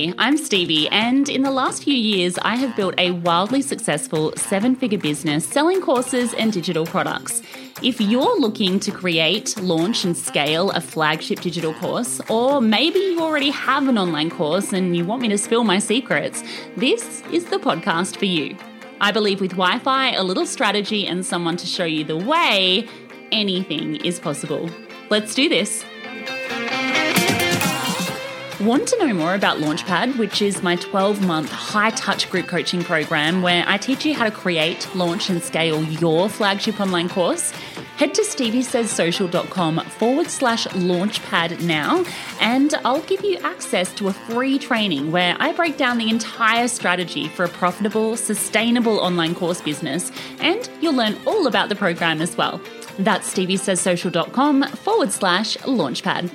I'm Stevie, and in the last few years, I have built a wildly successful seven figure business selling courses and digital products. If you're looking to create, launch, and scale a flagship digital course, or maybe you already have an online course and you want me to spill my secrets, this is the podcast for you. I believe with Wi Fi, a little strategy, and someone to show you the way, anything is possible. Let's do this. Want to know more about Launchpad, which is my 12 month high touch group coaching program where I teach you how to create, launch, and scale your flagship online course? Head to steviesaysocial.com forward slash launchpad now, and I'll give you access to a free training where I break down the entire strategy for a profitable, sustainable online course business, and you'll learn all about the program as well. That's steviesaysocial.com forward slash launchpad.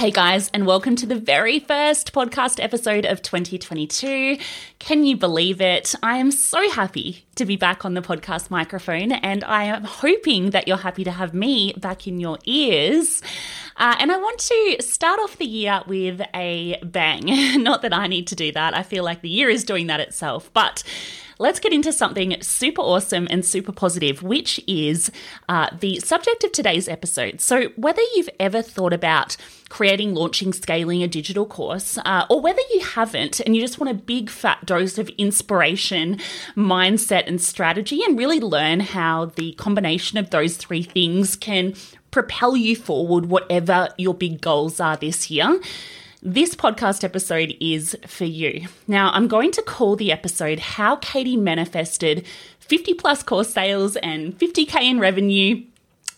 Hey guys, and welcome to the very first podcast episode of 2022. Can you believe it? I am so happy to be back on the podcast microphone, and I am hoping that you're happy to have me back in your ears. Uh, and I want to start off the year with a bang. Not that I need to do that, I feel like the year is doing that itself, but let's get into something super awesome and super positive, which is uh, the subject of today's episode. So, whether you've ever thought about creating, launching, scaling a digital course, uh, or whether you haven't and you just want a big fat dose of inspiration, mindset, and strategy, and really learn how the combination of those three things can propel you forward, whatever your big goals are this year this podcast episode is for you. Now, I'm going to call the episode How Katie Manifested 50 plus course sales and 50K in revenue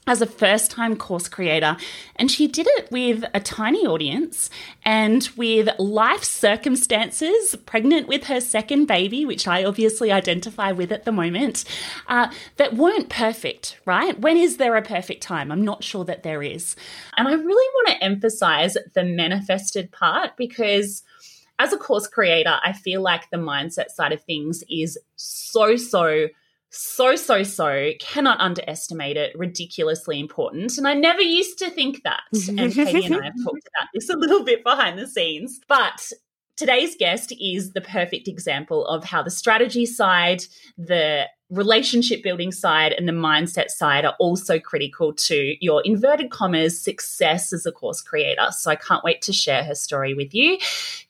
as a first time course creator. And she did it with a tiny audience and with life circumstances, pregnant with her second baby, which I obviously identify with at the moment, uh, that weren't perfect, right? When is there a perfect time? I'm not sure that there is. And I really want to emphasize the manifested part because as a course creator, I feel like the mindset side of things is so, so so, so, so, cannot underestimate it, ridiculously important. And I never used to think that. And Katie and I have talked about this a little bit behind the scenes. But today's guest is the perfect example of how the strategy side, the relationship building side and the mindset side are also critical to your inverted commas success as a course creator. So I can't wait to share her story with you.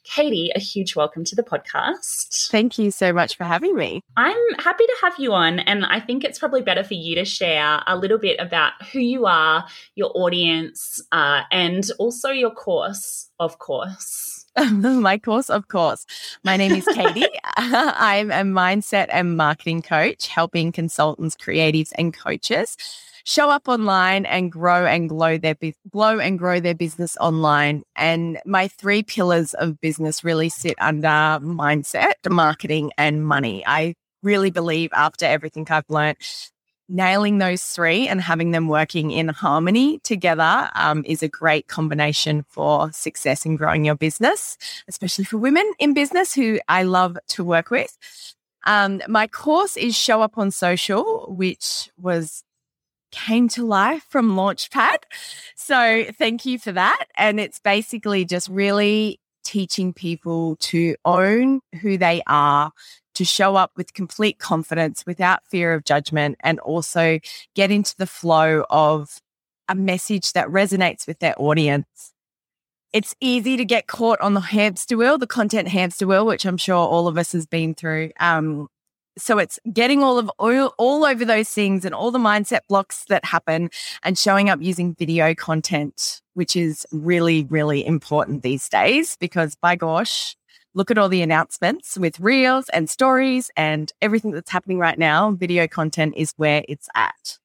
Katie, a huge welcome to the podcast. Thank you so much for having me. I'm happy to have you on, and I think it's probably better for you to share a little bit about who you are, your audience, uh, and also your course, of course. my course, of course. My name is Katie. I'm a mindset and marketing coach, helping consultants, creatives, and coaches show up online and grow and glow their glow and grow their business online. And my three pillars of business really sit under mindset, marketing, and money. I really believe after everything I've learned nailing those three and having them working in harmony together um, is a great combination for success in growing your business, especially for women in business who I love to work with. Um, my course is Show Up on Social, which was came to life from Launchpad. So thank you for that. And it's basically just really teaching people to own who they are, to show up with complete confidence without fear of judgment, and also get into the flow of a message that resonates with their audience. It's easy to get caught on the hamster wheel, the content hamster wheel, which I'm sure all of us has been through. Um, so it's getting all of all, all over those things and all the mindset blocks that happen and showing up using video content, which is really, really important these days because by gosh, look at all the announcements with reels and stories and everything that's happening right now. Video content is where it's at.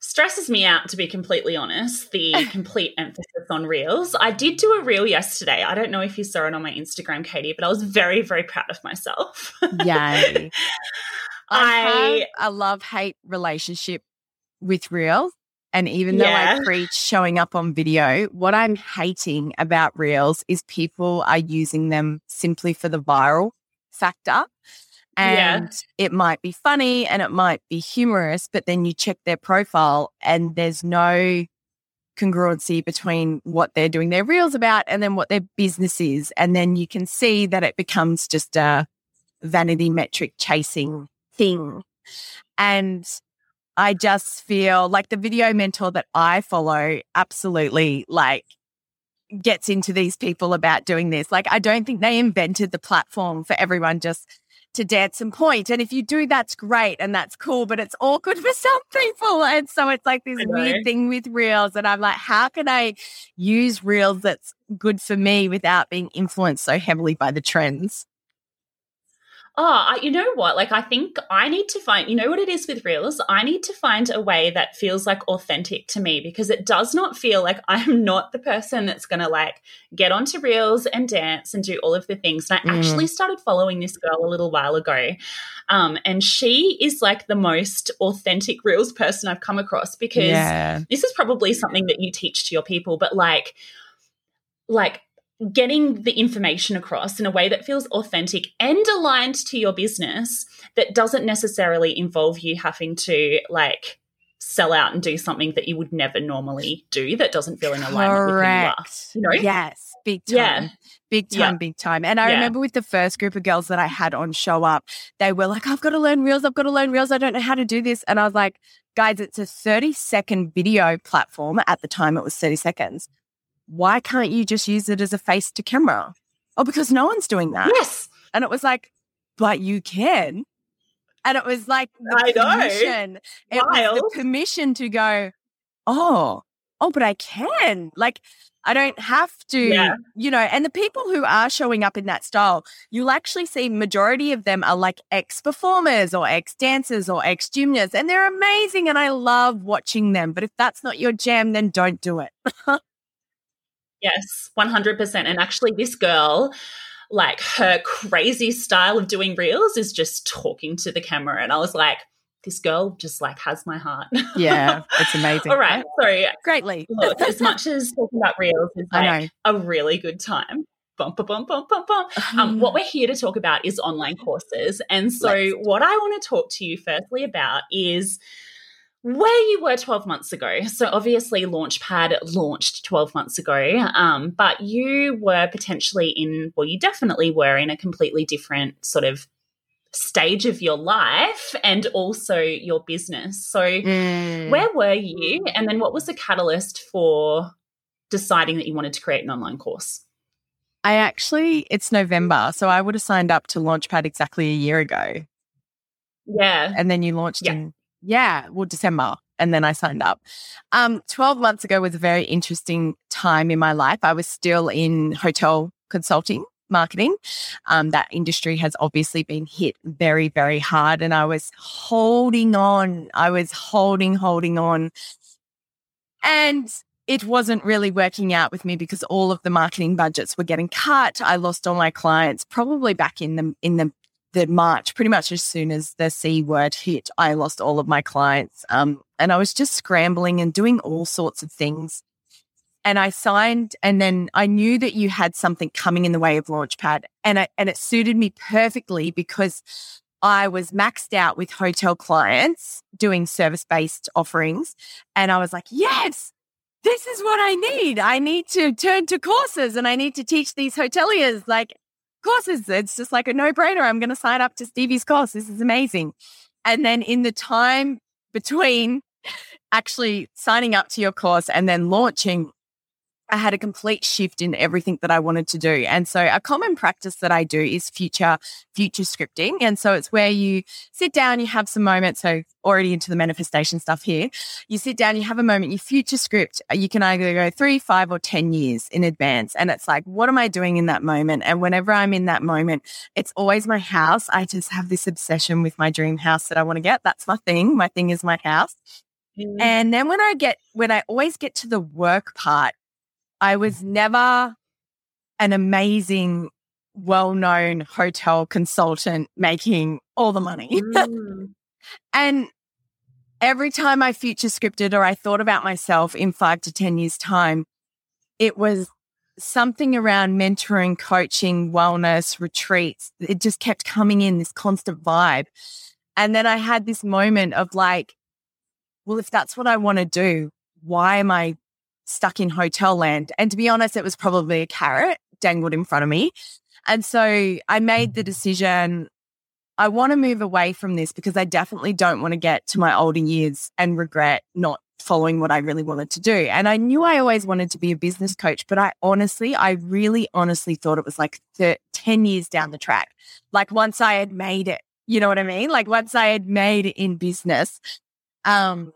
Stresses me out to be completely honest the complete emphasis on reels. I did do a reel yesterday. I don't know if you saw it on my instagram katie but i was very very proud of myself. Yay. I, have a love hate relationship with reels and even though yeah. I preach showing up on video, what I'm hating about Reels is people are using them simply for the viral factor and yeah. it might be funny and it might be humorous, but then you check their profile and there's no congruency between what they're doing their reels about and then what their business is. And then you can see that it becomes just a vanity metric chasing thing. And I just feel like the video mentor that I follow absolutely like gets into these people about doing this. Like, I don't think they invented the platform for everyone just to dance and point. And if you do, that's great and that's cool, but it's awkward for some people. And so it's like this weird thing with reels. And I'm like, how can I use reels that's good for me without being influenced so heavily by the trends? Oh, you know what? Like, I think I need to find, you know what it is with Reels? I need to find a way that feels like authentic to me because it does not feel like I'm not the person that's going to like get onto Reels and dance and do all of the things. And I mm. actually started following this girl a little while ago. Um, and she is like the most authentic Reels person I've come across because yeah. this is probably something that you teach to your people, but like, like getting the information across in a way that feels authentic and aligned to your business that doesn't necessarily involve you having to like sell out and do something that you would never normally do that doesn't feel in alignment Correct. with who you are. You know? Yes, big time. Yeah. Big time, yeah. big time. And I yeah. remember with the first group of girls that I had on Show Up, they were like, I've got to learn Reels. I've got to learn Reels. I don't know how to do this. And I was like, guys, it's a 30 second video platform. At the time, it was 30 seconds why can't you just use it as a face to camera? Oh, because no one's doing that. Yes. And it was like, but you can. And it was like the I permission. Know. It Wild. was the permission to go, oh, oh, but I can. Like, I don't have to, yeah. you know, and the people who are showing up in that style, you'll actually see majority of them are like ex performers or ex dancers or ex gymnasts, and they're amazing. And I love watching them. But if that's not your jam, then don't do it. Yes, 100%. And actually, this girl, like her crazy style of doing reels is just talking to the camera. And I was like, this girl just like has my heart. yeah, it's amazing. All right. sorry. greatly. Look, as much as talking about reels is like a really good time. Bum, bum, bum, bum, bum, bum. Um, what we're here to talk about is online courses. And so, Let's. what I want to talk to you firstly about is where you were 12 months ago. So, obviously, Launchpad launched 12 months ago, um, but you were potentially in, well, you definitely were in a completely different sort of stage of your life and also your business. So, mm. where were you? And then, what was the catalyst for deciding that you wanted to create an online course? I actually, it's November. So, I would have signed up to Launchpad exactly a year ago. Yeah. And then you launched yeah. in yeah, well, December. and then I signed up. Um, 12 months ago was a very interesting time in my life. I was still in hotel consulting marketing. Um, that industry has obviously been hit very, very hard. And I was holding on. I was holding, holding on. And it wasn't really working out with me because all of the marketing budgets were getting cut. I lost all my clients probably back in the in the the March, pretty much as soon as the C word hit, I lost all of my clients. Um, and I was just scrambling and doing all sorts of things. And I signed, and then I knew that you had something coming in the way of Launchpad, and I, and it suited me perfectly because I was maxed out with hotel clients doing service based offerings, and I was like, yes, this is what I need. I need to turn to courses, and I need to teach these hoteliers like courses. It's just like a no brainer. I'm going to sign up to Stevie's course. This is amazing. And then in the time between actually signing up to your course and then launching, I had a complete shift in everything that I wanted to do. And so a common practice that I do is future future scripting. And so it's where you sit down, you have some moments. So already into the manifestation stuff here. You sit down, you have a moment, you future script. You can either go three, five, or 10 years in advance. And it's like, what am I doing in that moment? And whenever I'm in that moment, it's always my house. I just have this obsession with my dream house that I want to get. That's my thing. My thing is my house. Mm. And then when I get, when I always get to the work part, I was never an amazing, well known hotel consultant making all the money. Mm. and every time I future scripted or I thought about myself in five to 10 years' time, it was something around mentoring, coaching, wellness, retreats. It just kept coming in this constant vibe. And then I had this moment of like, well, if that's what I want to do, why am I stuck in hotel land. And to be honest, it was probably a carrot dangled in front of me. And so I made the decision I want to move away from this because I definitely don't want to get to my older years and regret not following what I really wanted to do. And I knew I always wanted to be a business coach, but I honestly, I really honestly thought it was like 10 years down the track. Like once I had made it, you know what I mean? Like once I had made it in business, um,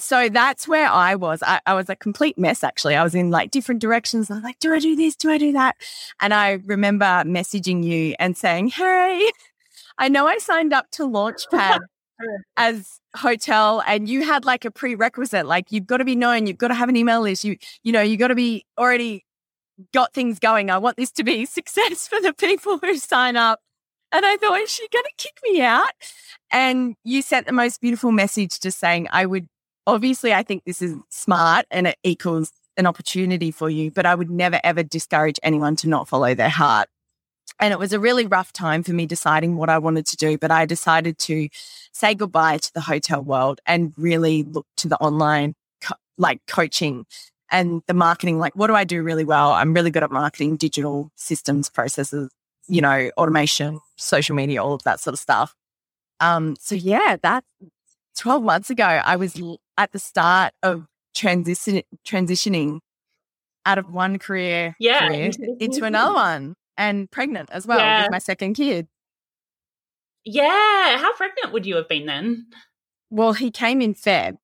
so that's where I was. I, I, was a complete mess, actually. I was in like different directions. I was like, do I do this? Do I do that? And I remember messaging you and saying, hey, I know I signed up to Launchpad as hotel and you had like a prerequisite, like you've got to be known, you've got to have an email list, you, you know, you got to be already got things going. I want this to be success for the people who sign up. And I thought, is she going to kick me out? And you sent the most beautiful message just saying, I would obviously, I think this is smart and it equals an opportunity for you, but I would never ever discourage anyone to not follow their heart. And it was a really rough time for me deciding what I wanted to do, but I decided to say goodbye to the hotel world and really look to the online co- like coaching and the marketing. Like, what do I do really well? I'm really good at marketing, digital systems, processes, you know, automation, social media, all of that sort of stuff. Um, so yeah, that 12 months ago, I was at the start of transition, transitioning out of one career, yeah. career into another one and pregnant as well yeah. with my second kid. Yeah. How pregnant would you have been then? Well, he came in Feb.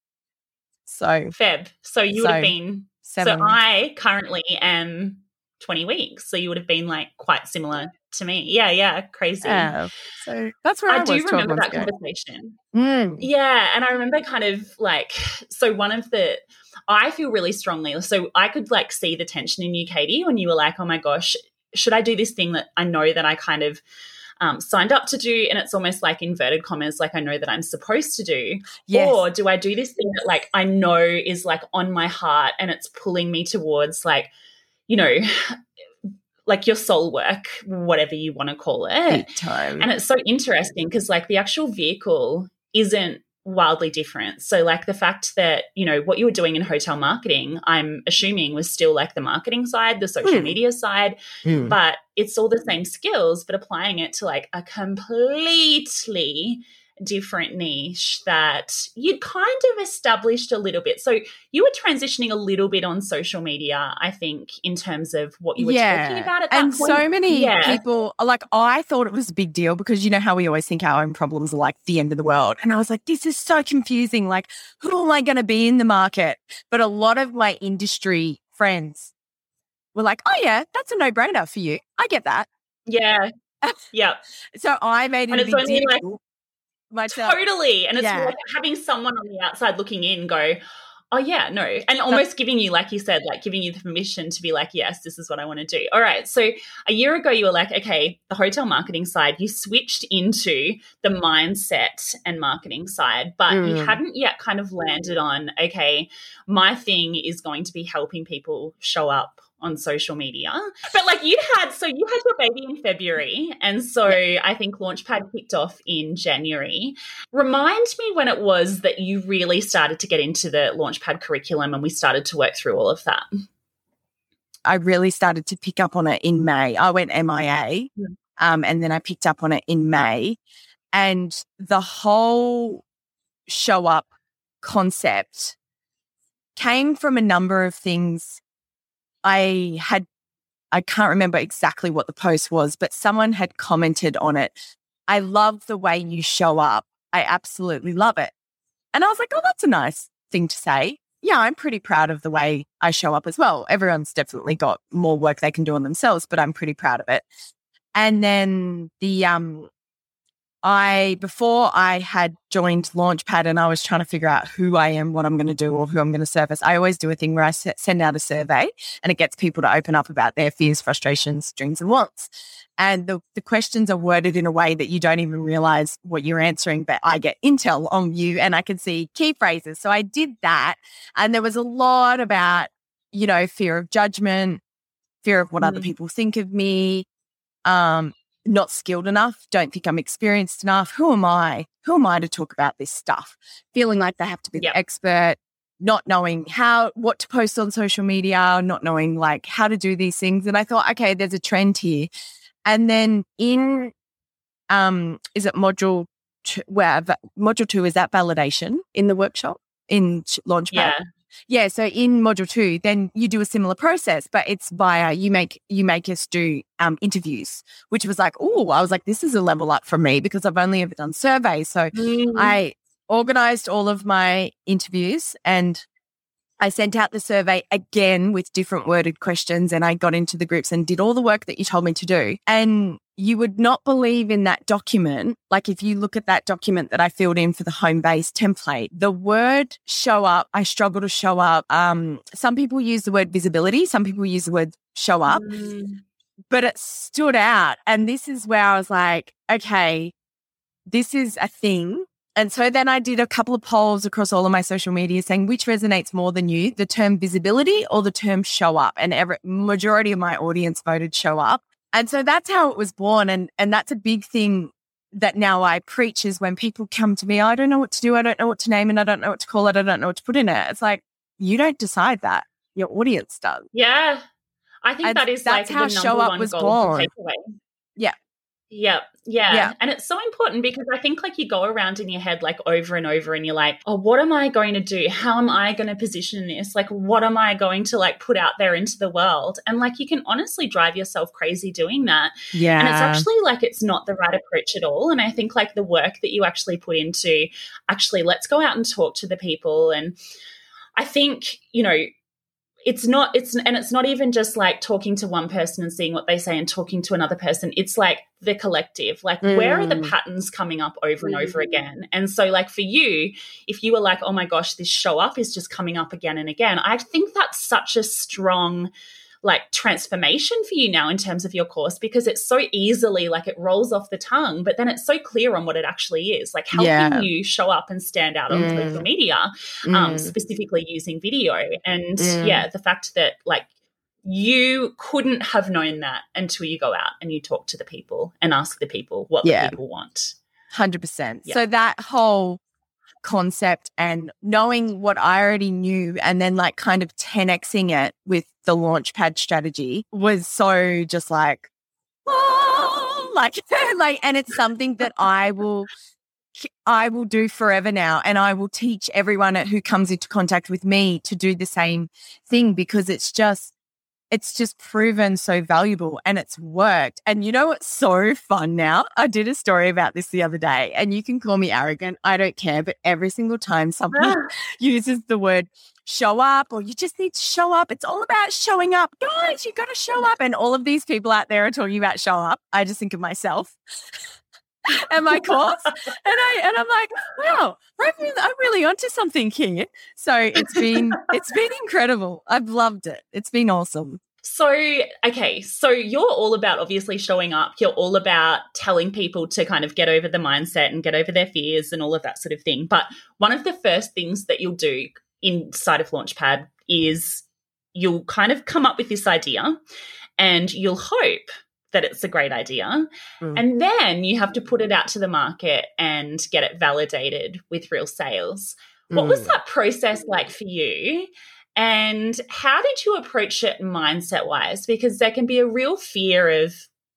So Feb. So you so would have been seven. So I currently am 20 weeks. So you would have been like quite similar to me. Yeah, yeah, crazy. Yeah. So that's where I, I do remember that ago. conversation. Mm. Yeah, and I remember kind of like so one of the I feel really strongly. So I could like see the tension in you, Katie, when you were like, "Oh my gosh, should I do this thing that I know that I kind of um, signed up to do and it's almost like inverted commas like i know that i'm supposed to do yes. or do i do this thing that like i know is like on my heart and it's pulling me towards like you know like your soul work, whatever you want to call it. time. And it's so interesting because like the actual vehicle isn't wildly different. So like the fact that, you know, what you were doing in hotel marketing, I'm assuming was still like the marketing side, the social mm. media side, mm. but it's all the same skills, but applying it to like a completely different niche that you'd kind of established a little bit. So you were transitioning a little bit on social media, I think, in terms of what you were yeah. talking about at that and point. so many yeah. people, like, I thought it was a big deal because you know how we always think our own problems are like the end of the world. And I was like, this is so confusing. Like, who am I going to be in the market? But a lot of my industry friends were like, oh, yeah, that's a no brainer for you. I get that. Yeah. Yeah. so I made it and a big deal. Like, myself. Totally. And it's yeah. like having someone on the outside looking in go, oh, yeah, no. And almost giving you, like you said, like giving you the permission to be like, yes, this is what I want to do. All right. So a year ago, you were like, okay, the hotel marketing side, you switched into the mindset and marketing side, but mm. you hadn't yet kind of landed on, okay, my thing is going to be helping people show up on social media. But like you had, so you had your baby in February. And so yeah. I think Launchpad kicked off in January. Remind me when it was that you really started to get into the Launchpad curriculum and we started to work through all of that. I really started to pick up on it in May. I went MIA hmm. um, and then I picked up on it in May. And the whole show up concept came from a number of things I had, I can't remember exactly what the post was, but someone had commented on it. I love the way you show up. I absolutely love it. And I was like, oh, that's a nice thing to say. Yeah, I'm pretty proud of the way I show up as well. Everyone's definitely got more work they can do on themselves, but I'm pretty proud of it. And then the um I before I had joined Launchpad and I was trying to figure out who I am, what I'm going to do, or who I'm going to service. I always do a thing where I send out a survey and it gets people to open up about their fears, frustrations, dreams, and wants. And the, the questions are worded in a way that you don't even realize what you're answering, but I get intel on you and I can see key phrases. So I did that. And there was a lot about, you know, fear of judgment, fear of what mm. other people think of me, um, not skilled enough, don't think I'm experienced enough. Who am I? Who am I to talk about this stuff? Feeling like they have to be yep. the expert, not knowing how, what to post on social media, not knowing like how to do these things. And I thought, okay, there's a trend here. And then in, um, is it module two, where module two is that validation in the workshop in Launchpad? Yeah. Yeah. So in module two, then you do a similar process, but it's via you make you make us do um, interviews, which was like, oh, I was like, this is a level up for me because I've only ever done surveys. So mm. I organized all of my interviews and I sent out the survey again with different worded questions and I got into the groups and did all the work that you told me to do. And you would not believe in that document. Like if you look at that document that I filled in for the home base template, the word show up, I struggle to show up. Um, some people use the word visibility, some people use the word show up, mm. but it stood out. And this is where I was like, okay, this is a thing. And so then I did a couple of polls across all of my social media saying which resonates more than you, the term visibility or the term show up. And every majority of my audience voted show up. And so that's how it was born. And, and that's a big thing that now I preach is when people come to me, I don't know what to do. I don't know what to name and I don't know what to call it. I don't know what to put in it. It's like, you don't decide that. Your audience does. Yeah. I think and that is that's like how show up was born. Yeah. Yeah, yeah. Yeah. And it's so important because I think like you go around in your head like over and over and you're like, oh, what am I going to do? How am I going to position this? Like, what am I going to like put out there into the world? And like you can honestly drive yourself crazy doing that. Yeah. And it's actually like it's not the right approach at all. And I think like the work that you actually put into actually let's go out and talk to the people and I think, you know, it's not it's and it's not even just like talking to one person and seeing what they say and talking to another person it's like the collective like mm. where are the mm. patterns coming up over and mm. over again and so like for you if you were like oh my gosh this show up is just coming up again and again i think that's such a strong like transformation for you now in terms of your course because it's so easily like it rolls off the tongue, but then it's so clear on what it actually is, like helping yeah. you show up and stand out on mm. social media, um, mm. specifically using video. And mm. yeah, the fact that like you couldn't have known that until you go out and you talk to the people and ask the people what yeah. the people want. 100%. Yeah. So that whole concept and knowing what I already knew and then like kind of 10xing it with the launchpad strategy was so just like, oh, like, like, and it's something that I will I will do forever now. And I will teach everyone who comes into contact with me to do the same thing because it's just, it's just proven so valuable and it's worked. And you know what's so fun now? I did a story about this the other day, and you can call me arrogant. I don't care. But every single time someone uses the word show up or you just need to show up, it's all about showing up. Guys, you got to show up. And all of these people out there are talking about show up. I just think of myself. And my course. And I and I'm like, wow, I'm really, I'm really onto something here. So it's been it's been incredible. I've loved it. It's been awesome. So, okay, so you're all about obviously showing up. You're all about telling people to kind of get over the mindset and get over their fears and all of that sort of thing. But one of the first things that you'll do inside of Launchpad is you'll kind of come up with this idea and you'll hope that it's a great idea. Mm. And then you have to put it out to the market and get it validated with real sales. What mm. was that process like for you? And how did you approach it mindset wise? Because there can be a real fear of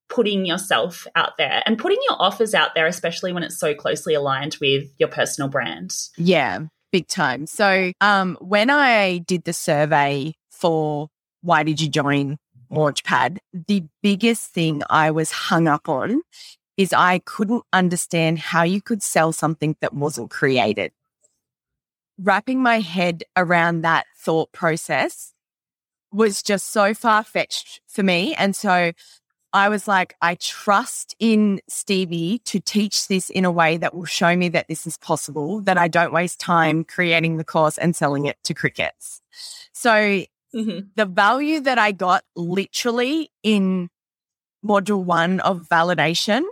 putting yourself out there and putting your offers out there, especially when it's so closely aligned with your personal brand. Yeah, big time. So, um, when I did the survey for why did you join Launchpad, the biggest thing I was hung up on is I couldn't understand how you could sell something that wasn't created wrapping my head around that thought process was just so far fetched for me. And so I was like, I trust in Stevie to teach this in a way that will show me that this is possible, that I don't waste time creating the course and selling it to crickets. So mm-hmm. the value that I got literally in module one of validation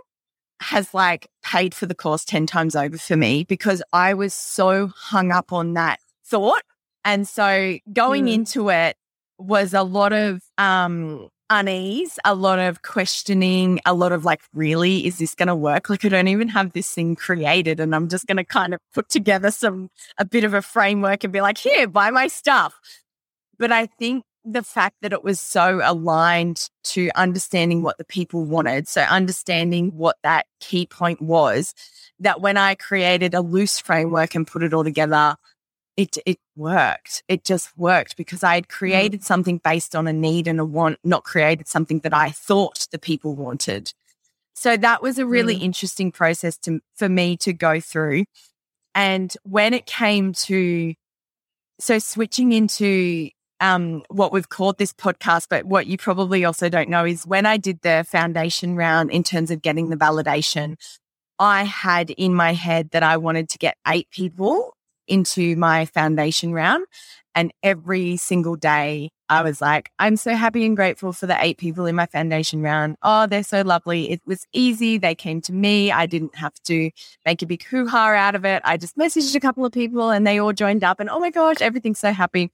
has like paid for the course 10 times over for me because I was so hung up on that thought. And so going mm. into it was a lot of um unease, a lot of questioning, a lot of like, really, is this going to work? Like, I don't even have this thing created, and I'm just going to kind of put together some, a bit of a framework and be like, here, buy my stuff. But I think the fact that it was so aligned to understanding what the people wanted. So, understanding what that key point was, that when I created a loose framework and put it all together, it, it worked. It just worked because I had mm. created something based on a need and a want, not created something that I thought the people wanted. So that was a really mm. interesting process to, for me to go through. And when it came to, so switching into um, what we've called this podcast, but what you probably also don't know is when I did the foundation round in terms of getting the validation, I had in my head that I wanted to get eight people into my foundation round. And every single day, I was like, I'm so happy and grateful for the eight people in my foundation round. Oh, they're so lovely. It was easy. They came to me. I didn't have to make a big hoo ha out of it. I just messaged a couple of people and they all joined up, and oh my gosh, everything's so happy.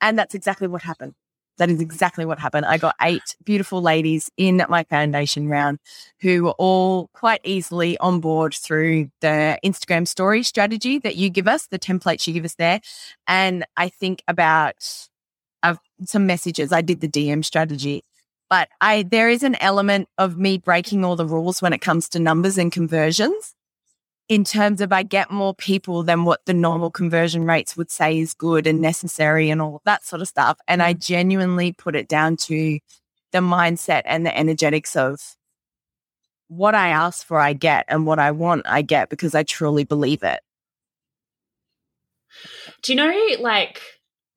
And that's exactly what happened. That is exactly what happened. I got eight beautiful ladies in my foundation round who were all quite easily on board through the Instagram story strategy that you give us, the templates you give us there. And I think about of some messages. I did the DM strategy, but I there is an element of me breaking all the rules when it comes to numbers and conversions. In terms of I get more people than what the normal conversion rates would say is good and necessary and all that sort of stuff. And I mm-hmm. genuinely put it down to the mindset and the energetics of what I ask for, I get, and what I want, I get because I truly believe it. Do you know, like,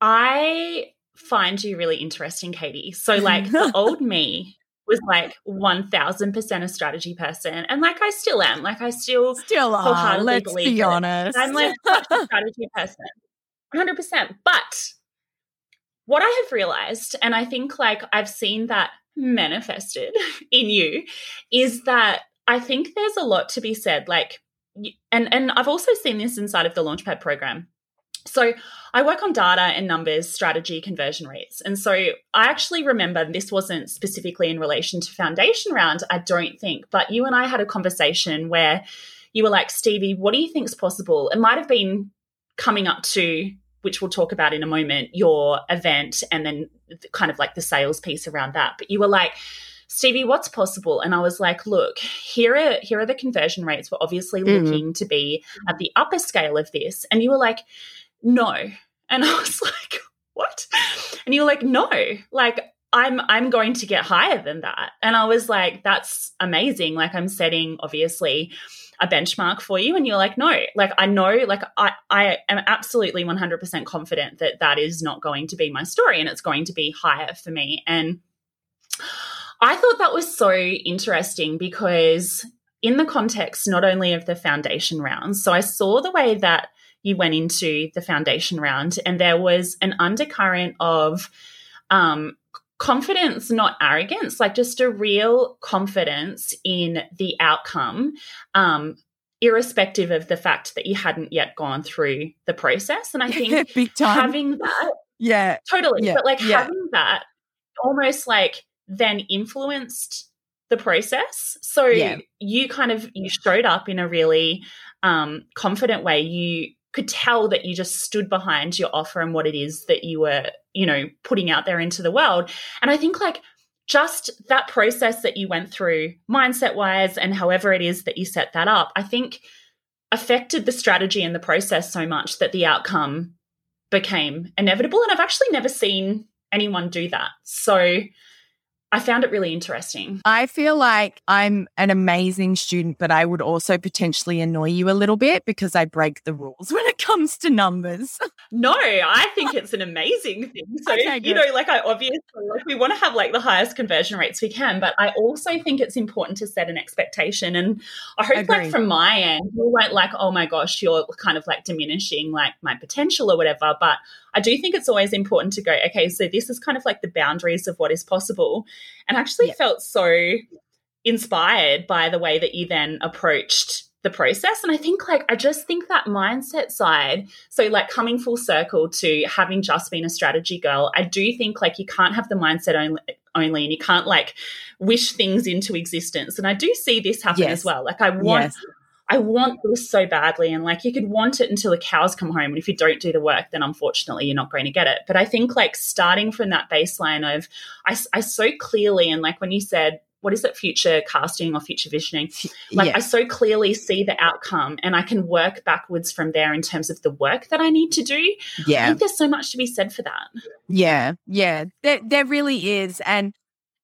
I find you really interesting, Katie. So, like, the old me was like 1000% a strategy person. And like, I still am. Like, I still, still are. Let's be honest. I'm like a strategy person, 100%. But what I have realized, and I think like I've seen that manifested in you, is that I think there's a lot to be said. Like, and and I've also seen this inside of the Launchpad program so I work on data and numbers, strategy, conversion rates. And so I actually remember this wasn't specifically in relation to foundation round, I don't think, but you and I had a conversation where you were like, Stevie, what do you think is possible? It might have been coming up to, which we'll talk about in a moment, your event and then kind of like the sales piece around that. But you were like, Stevie, what's possible? And I was like, look, here are here are the conversion rates. We're obviously mm. looking to be at the upper scale of this. And you were like, no. And I was like, what? And you're like, no, like I'm I'm going to get higher than that. And I was like, that's amazing. Like I'm setting obviously a benchmark for you and you're like no like i know like i i am absolutely 100% confident that that is not going to be my story and it's going to be higher for me and i thought that was so interesting because in the context not only of the foundation rounds so i saw the way that you went into the foundation round and there was an undercurrent of um, confidence, not arrogance, like just a real confidence in the outcome, um, irrespective of the fact that you hadn't yet gone through the process. And I think having that, yeah, totally, yeah, but like yeah. having that almost like then influenced the process. So yeah. you kind of you showed up in a really um, confident way. You could tell that you just stood behind your offer and what it is that you were, you know, putting out there into the world. And I think like just that process that you went through, mindset wise, and however it is that you set that up, I think affected the strategy and the process so much that the outcome became inevitable. And I've actually never seen anyone do that. So I found it really interesting. I feel like I'm an amazing student, but I would also potentially annoy you a little bit because I break the rules when it comes to numbers. No, I think it's an amazing thing. So, okay, you know, like I obviously like we want to have like the highest conversion rates we can, but I also think it's important to set an expectation. And I hope Agreed. like from my end, you won't like, oh my gosh, you're kind of like diminishing like my potential or whatever. But I do think it's always important to go, okay, so this is kind of like the boundaries of what is possible. And I actually felt so inspired by the way that you then approached the process. And I think, like, I just think that mindset side, so like coming full circle to having just been a strategy girl, I do think like you can't have the mindset only, only and you can't like wish things into existence. And I do see this happen yes. as well. Like, I want. Yes. I want this so badly. And like you could want it until the cows come home. And if you don't do the work, then unfortunately you're not going to get it. But I think like starting from that baseline of, I, I so clearly, and like when you said, what is it, future casting or future visioning? Like yeah. I so clearly see the outcome and I can work backwards from there in terms of the work that I need to do. Yeah. I think there's so much to be said for that. Yeah. Yeah. There, there really is. And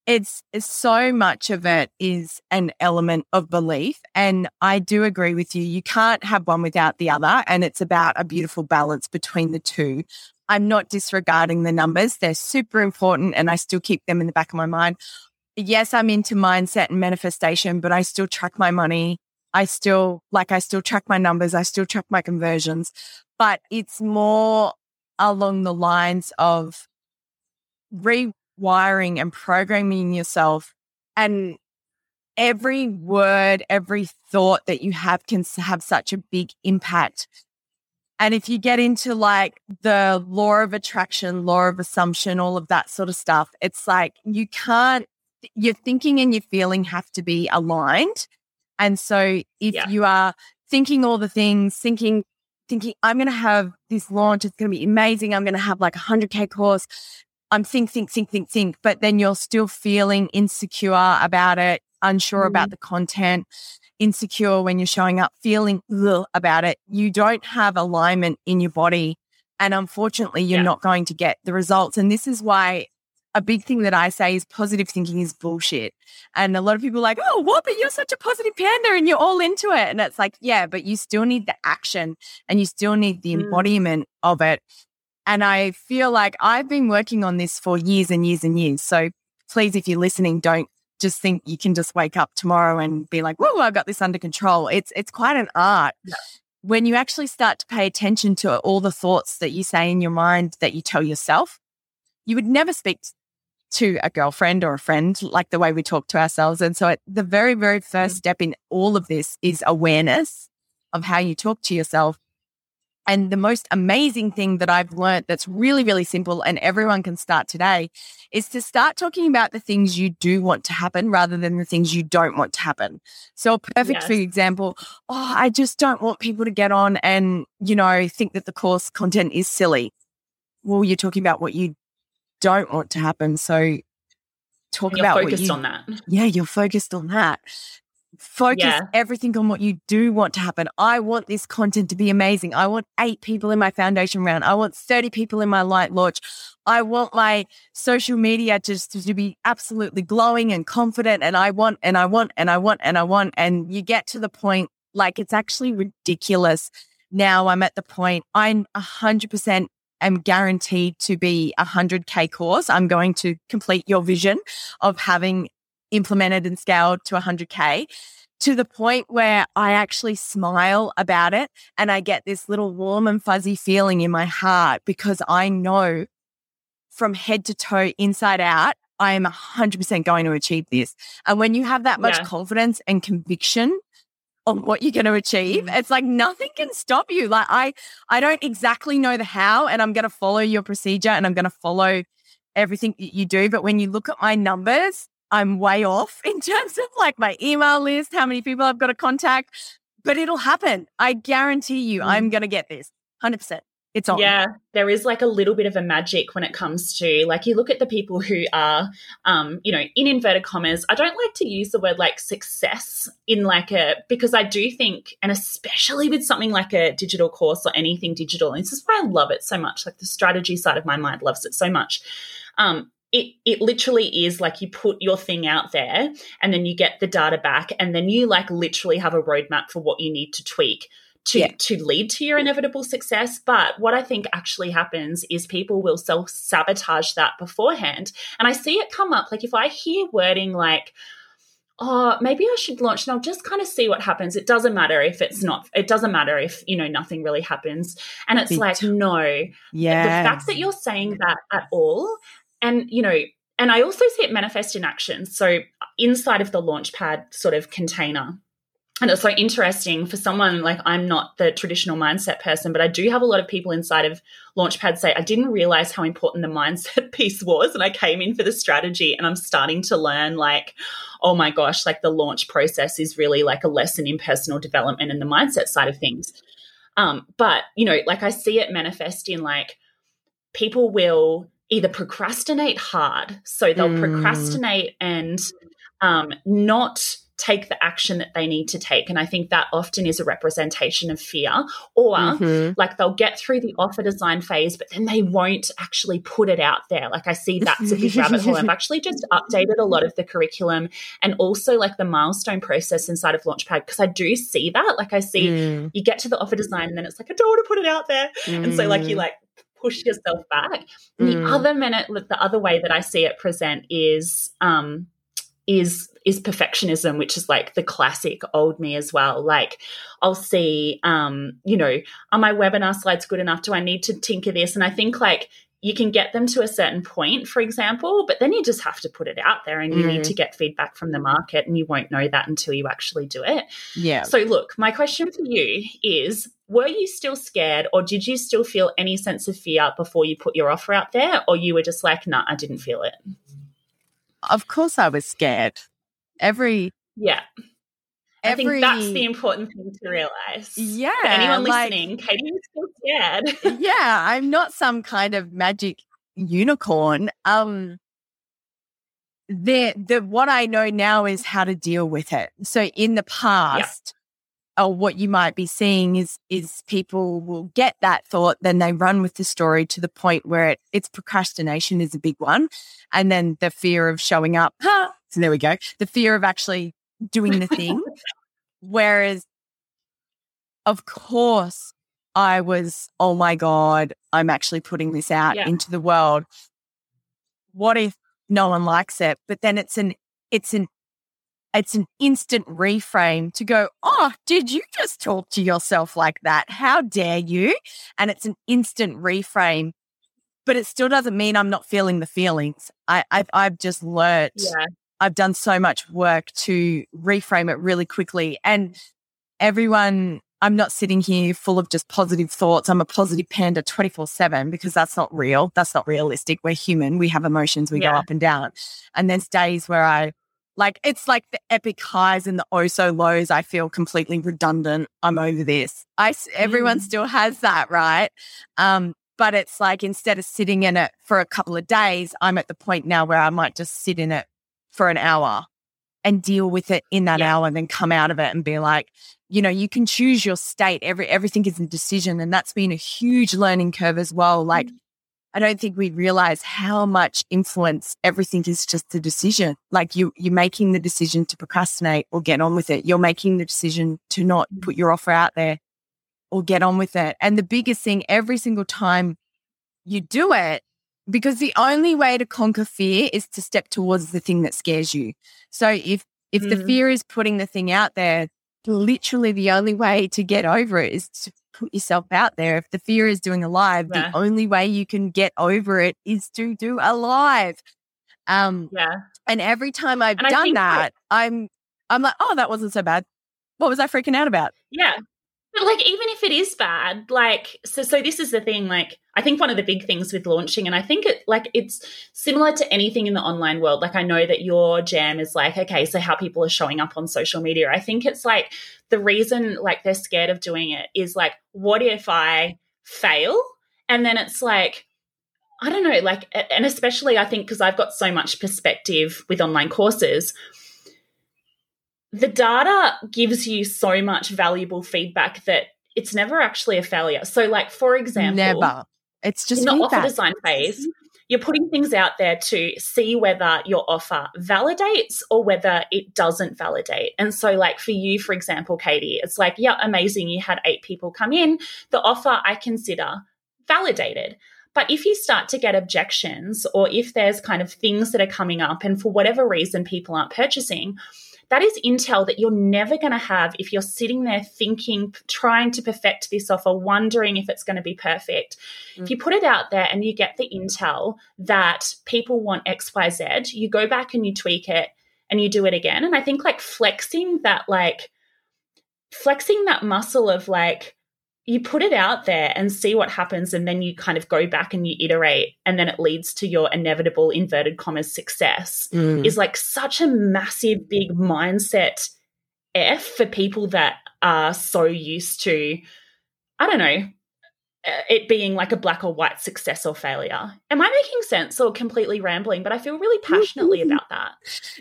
it's, it's so much of it is an element of belief. And I do agree with you. You can't have one without the other. And it's about a beautiful balance between the two. I'm not disregarding the numbers. They're super important and I still keep them in the back of my mind. Yes, I'm into mindset and manifestation, but I still track my money. I still like, I still track my numbers. I still track my conversions, but it's more along the lines of re wiring and programming yourself. And every word, every thought that you have can have such a big impact. And if you get into like the law of attraction, law of assumption, all of that sort of stuff, it's like you can't, your thinking and your feeling have to be aligned. And so if yeah. you are thinking all the things, thinking, thinking, I'm going to have this launch, it's going to be amazing. I'm going to have like a 100K course. I'm think, think, think, think, think, but then you're still feeling insecure about it, unsure mm. about the content, insecure when you're showing up, feeling about it. You don't have alignment in your body. And unfortunately, you're yeah. not going to get the results. And this is why a big thing that I say is positive thinking is bullshit. And a lot of people are like, oh, what? But you're such a positive panda and you're all into it. And it's like, yeah, but you still need the action and you still need the mm. embodiment of it. And I feel like I've been working on this for years and years and years. So please, if you're listening, don't just think you can just wake up tomorrow and be like, whoa, I've got this under control. It's it's quite an art. Yeah. When you actually start to pay attention to all the thoughts that you say in your mind that you tell yourself, you would never speak to a girlfriend or a friend like the way we talk to ourselves. And so, the very, very first mm. step in all of this is awareness of how you talk to yourself and the most amazing thing that I've learned that's really, really simple and everyone can start today is to start talking about the things you do want to happen rather than the things you don't want to happen. So, a perfect yes. for example, oh, I just don't want people to get on and, you know, think that the course content is silly. Well, you're talking about what you don't want to happen. So, talk about focused what you, on that. Yeah, you're focused on that. Focus Yeah. everything on what you do want to happen. I want this content to be amazing. I want eight people in my foundation round. I want 30 people in my light launch. I want my social media just to be absolutely glowing and confident. And I want, and I want, and I want, and I want. And you get to the point like it's actually ridiculous. Now I'm at the point I'm 100% am guaranteed to be a 100K course. I'm going to complete your vision of having implemented and scaled to 100K to the point where I actually smile about it and I get this little warm and fuzzy feeling in my heart because I know from head to toe, inside out, I am 100% going to achieve this. And when you have that much Yeah. confidence and conviction on what you're going to achieve, Mm. it's like nothing can stop you. Like I, I don't exactly know the how, and I'm going to follow your procedure and I'm going to follow everything that you do. But when you look at my numbers, I'm way off in terms of like my email list, how many people I've got to contact, but it'll happen. I guarantee you, Mm. I'm going to get this 100%. It's on. Yeah, there is like a little bit of a magic when it comes to like you look at the people who are, um, you know, in inverted commas. I don't like to use the word like success in like a because I do think, and especially with something like a digital course or anything digital, and this is why I love it so much. Like the strategy side of my mind loves it so much. Um, it it literally is like you put your thing out there and then you get the data back and then you like literally have a roadmap for what you need to tweak to Yeah. to lead to your inevitable success. But what i think actually happens is people will self sabotage that beforehand. And i see it come up like if i hear wording like oh maybe i should launch and i'll just kind of see what happens. It doesn't matter if it's not it doesn't matter if you know nothing really happens. And it's like no. Yeah. the fact that you're saying that at all and you know and i also see it manifest in action. So inside of the launchpad sort of container. And it's so interesting for someone like i'm not the traditional mindset person but i do have a lot of people inside of launchpad say i didn't realize how important the mindset piece was and i came in for the strategy. And i'm starting to learn like oh my gosh like the launch process is really like a lesson in personal development and the mindset side of things. Um, but you know like i see it manifest in like people will either procrastinate hard so they'll Mm. procrastinate and um, not take the action that they need to take and i think that often is a representation of fear or Mhm. like they'll get through the offer design phase but then they won't actually put it out there. Like i see that's a big rabbit hole. I've actually just updated a lot of the curriculum and also like the milestone process inside of launchpad because i do see that. Like i see Mm, you get to the offer design and then it's like i don't want to put it out there. And so like you mm, like push yourself back. And the Mm. other minute like, the other way that i see it present is um is is perfectionism which is like the classic old me as well. Like i'll see um you know are my webinar slides good enough? Do i need to tinker this? And i think like you can get them to a certain point for example but then you just have to put it out there and you Mm. need to get feedback from the market and you won't know that until you actually do it yeah. so, look, my question for you is Were you still scared, or did you still feel any sense of fear before you put your offer out there, or you were just like, nah, I didn't feel it? Of course, I was scared. Every Yeah. I think that's the important thing to realize. Yeah, For anyone like- listening, Katie was scared. yeah, I'm not some kind of magic unicorn. Um the the what I know now is how to deal with it. So in the past, or what you might be seeing is is people will get that thought, then they run with the story to the point where it, it's procrastination is a big one. And then the fear of showing up. Huh, so there we go. The fear of actually doing the thing. Whereas of course I was, oh my God, I'm actually putting this out Yeah. into the world. What if no one likes it? But then it's an it's an it's an instant reframe to go, oh, did you just talk to yourself like that? How dare you? And it's an instant reframe. But it still doesn't mean I'm not feeling the feelings. I, I've I've just learnt yeah. I've done so much work to reframe it really quickly. And everyone, I'm not sitting here full of just positive thoughts. I'm a positive panda 24 7 because that's not real. That's not realistic. We're human. We have emotions. We go up and down. And there's days where I like, it's like the epic highs and the oh so lows. I feel completely redundant. I'm over this. I, everyone Mm. still has that, right? Um, but it's like instead of sitting in it for a couple of days, I'm at the point now where I might just sit in it for an hour and deal with it in that Yeah. hour and then come out of it and be like, you know, you can choose your state. Every everything is a decision. And that's been a huge learning curve as well. Like mm-hmm. I don't think we realize how much influence everything is just a decision. Like you you're making the decision to procrastinate or get on with it. You're making the decision to not mm-hmm. put your offer out there or get on with it. And the biggest thing every single time you do it, because the only way to conquer fear is to step towards the thing that scares you. So if if the Mm. fear is putting the thing out there, literally the only way to get over it is to put yourself out there. If the fear is doing a live, Yeah. the only way you can get over it is to do a live. Um, Yeah. and every time I've And done that, that- I'm I'm like, oh, that wasn't so bad. What was I freaking out about? Yeah. But like even if it is bad, like so so this is the thing, like I think one of the big things with launching, and I think it like it's similar to anything in the online world. Like I know that your jam is like, okay, so how people are showing up on social media. I think it's like the reason like they're scared of doing it is like, what if I fail? And then it's like, I don't know, like, and especially I think because I've got so much perspective with online courses, the data gives you so much valuable feedback that it's never actually a failure. So, like, for example, Never. It's just in the offer design mm-hmm. phase, you're putting things out there to see whether your offer validates or whether it doesn't validate. And so, like for you, for example, Katie, it's like, yeah, amazing. You had eight people come in. The offer I consider validated. But if you start to get objections or if there's kind of things that are coming up and for whatever reason people aren't purchasing, that is intel that you're never going to have if you're sitting there thinking, trying to perfect this offer, wondering if it's going to be perfect. If mm. you put it out there and you get the intel that people want XYZ, you go back and you tweak it and you do it again. And I think like flexing that, like, flexing that muscle of like, you put it out there and see what happens, and then you kind of go back and you iterate, and then it leads to your inevitable inverted commas success Mm. is like such a massive, big mindset F for people that are so used to, I don't know, uh, it being like a black or white success or failure. Am I making sense or completely rambling? But I feel really passionately about that.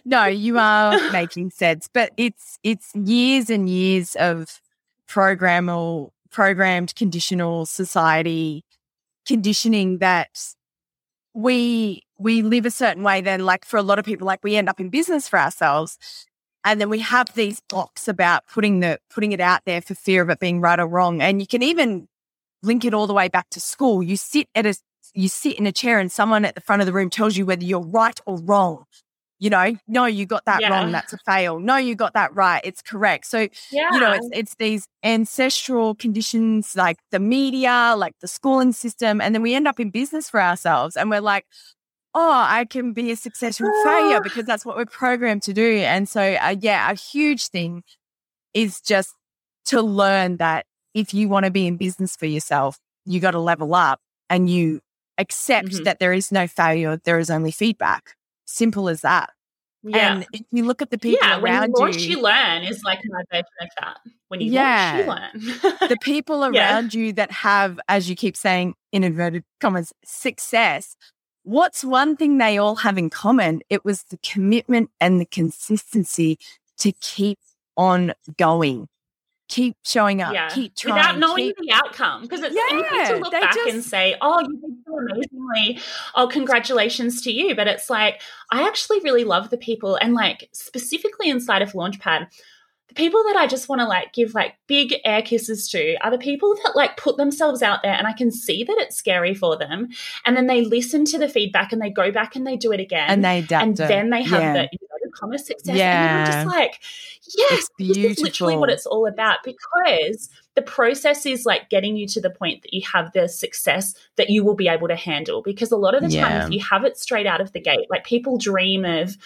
No, you are making sense, but it's it's years and years of programmable, programmed, conditional society conditioning that we we live a certain way. Then, like for a lot of people, like we end up in business for ourselves, and then we have these blocks about putting the putting it out there for fear of it being right or wrong. And you can even link it all the way back to school. You sit at a you sit in a chair and someone at the front of the room tells you whether you're right or wrong. You know, no, you got that Yeah. wrong. That's a fail. No, you got that right. It's correct. So, Yeah. you know, it's it's these ancestral conditions like the media, like the schooling system, and then we end up in business for ourselves and we're like, oh, I can be a successful failure because that's what we're programmed to do. And so, uh, yeah, a huge thing is just to learn that if you want to be in business for yourself, you got to level up and you accept Mhm. that there is no failure, there is only feedback. Simple as that. yeah. And if you look at the people yeah, when around you launch, you, you learn is like version of that. When you Yeah. launch, you learn. the people Yeah. around you that have, as you keep saying, in inverted commas, success, what's one thing they all have in common? It was the commitment and the consistency to keep on going, keep showing up, yeah. keep trying. Without knowing keep- the outcome. Because it's easy Yeah, to look back and say, oh, you did so amazingly. Oh, congratulations to you. But it's like, I actually really love the people and like specifically inside of Launchpad, the people that I just want to like give like big air kisses to are the people that like put themselves out there and I can see that it's scary for them. And then they listen to the feedback and they go back and they do it again. and they adapt. and it. then they have Yeah. the comma success. And I'm just like, yes, this is literally what it's all about because the process is like getting you to the point that you have the success that you will be able to handle. Because a lot of the time, if you have it straight out of the gate, like people dream of,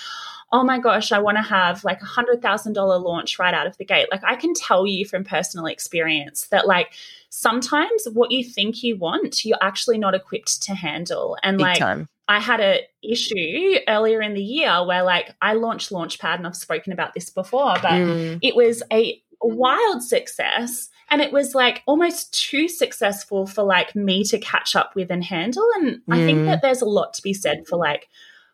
oh my gosh, I want to have like a hundred thousand dollar launch right out of the gate. Like I can tell you from personal experience that like sometimes what you think you want, you're actually not equipped to handle. And Big like time. I had a issue earlier in the year where like I launched Launchpad and I've spoken about this before, but Mm. it was a wild success and it was like almost too successful for like me to catch up with and handle and I think Mm. that there's a lot to be said for like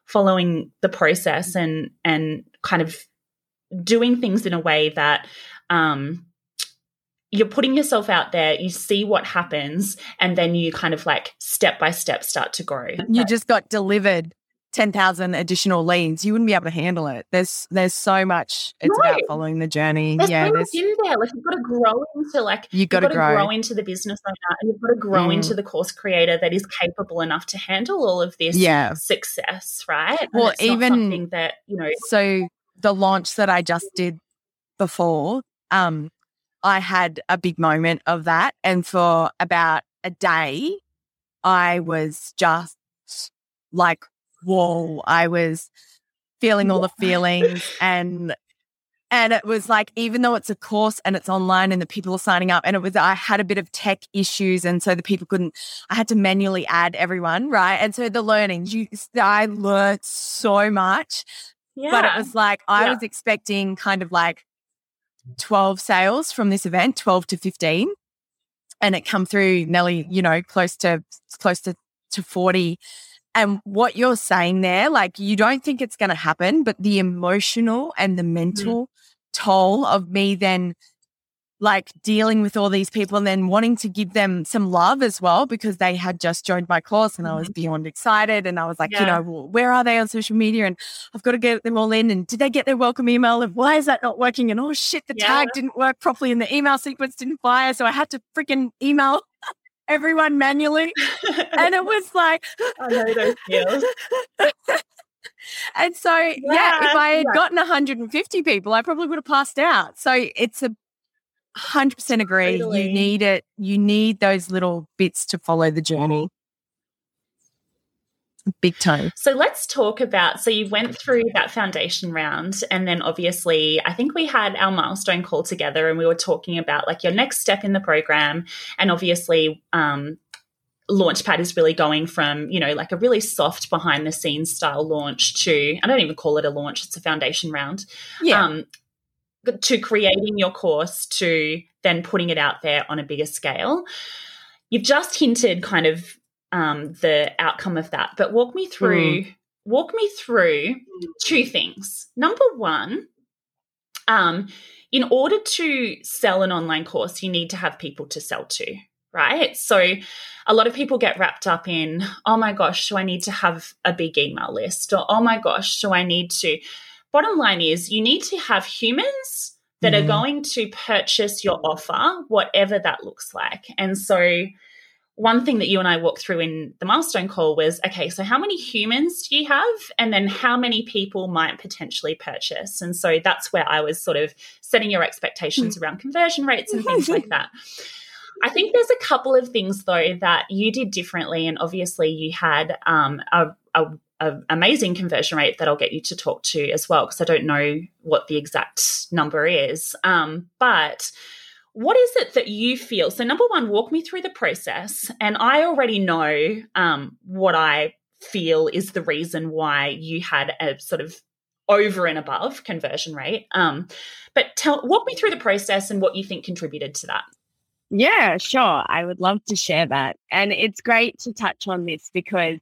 following the process and and kind of doing things in a way that um you're putting yourself out there, you see what happens, and then you kind of like step by step start to grow. You just got delivered 10,000 additional leads, you wouldn't be able to handle it. There's there's so much. It's no. about following the journey. There's yeah, so there's in there. Like you've got to grow into like you've got to grow. grow. into the business owner, and you've got to grow mm. into the course creator that is capable enough to handle all of this yeah. success, right? Well, even that you know. So the launch that I just did before, um, I had a big moment of that, and for about a day, I was just like whoa, I was feeling all the feelings and and it was like even though it's a course and it's online and the people are signing up and it was i had a bit of tech issues and so the people couldn't i had to manually add everyone right and so the learnings you i learned so much yeah. but it was like i yeah. was expecting kind of like 12 sales from this event 12 to 15 and it come through nearly you know close to close to to 40 and what you're saying there, like you don't think it's going to happen, but the emotional and the mm-hmm. mental mm. toll of me then like dealing with all these people and then wanting to give them some love as well because they had just joined my course and I was mm-hmm. beyond excited and I was like, yeah. you know, well, where are they on social media and I've got to get them all in and did they get their welcome email and why is that not working and oh shit, the yeah. tag didn't work properly and the email sequence didn't fire so I had to freaking email everyone manually. and it was like, I know those feels. and so, yeah, yeah if I had gotten 150 people, I probably would have passed out. So it's a 100% agree. Totally. You need it. You need those little bits to follow the journey. Big time. So let's talk about. So you went through that foundation round, and then obviously, I think we had our milestone call together, and we were talking about like your next step in the program, and obviously, um, Launchpad is really going from you know like a really soft behind the scenes style launch to I don't even call it a launch; it's a foundation round. Yeah. Um, to creating your course to then putting it out there on a bigger scale. You've just hinted kind of um, the outcome of that. But walk me through mm. walk me through two things. Number one, um, in order to sell an online course, you need to have people to sell to, right? So a lot of people get wrapped up in, oh my gosh, do I need to have a big email list? Or oh my gosh, do I need to? Bottom line is you need to have humans that mm. are going to purchase your offer, whatever that looks like. And so one thing that you and I walked through in the milestone call was okay, so how many humans do you have? And then how many people might potentially purchase? And so that's where I was sort of setting your expectations around conversion rates and things like that. I think there's a couple of things though that you did differently, and obviously you had um, a, a, a, amazing conversion rate that I'll get you to talk to as well because I don't know what the exact number is. Um, but what is it that you feel? So, number one, walk me through the process. And I already know um, what I feel is the reason why you had a sort of over and above conversion rate. Um, but tell, walk me through the process and what you think contributed to that. Yeah, sure. I would love to share that. And it's great to touch on this because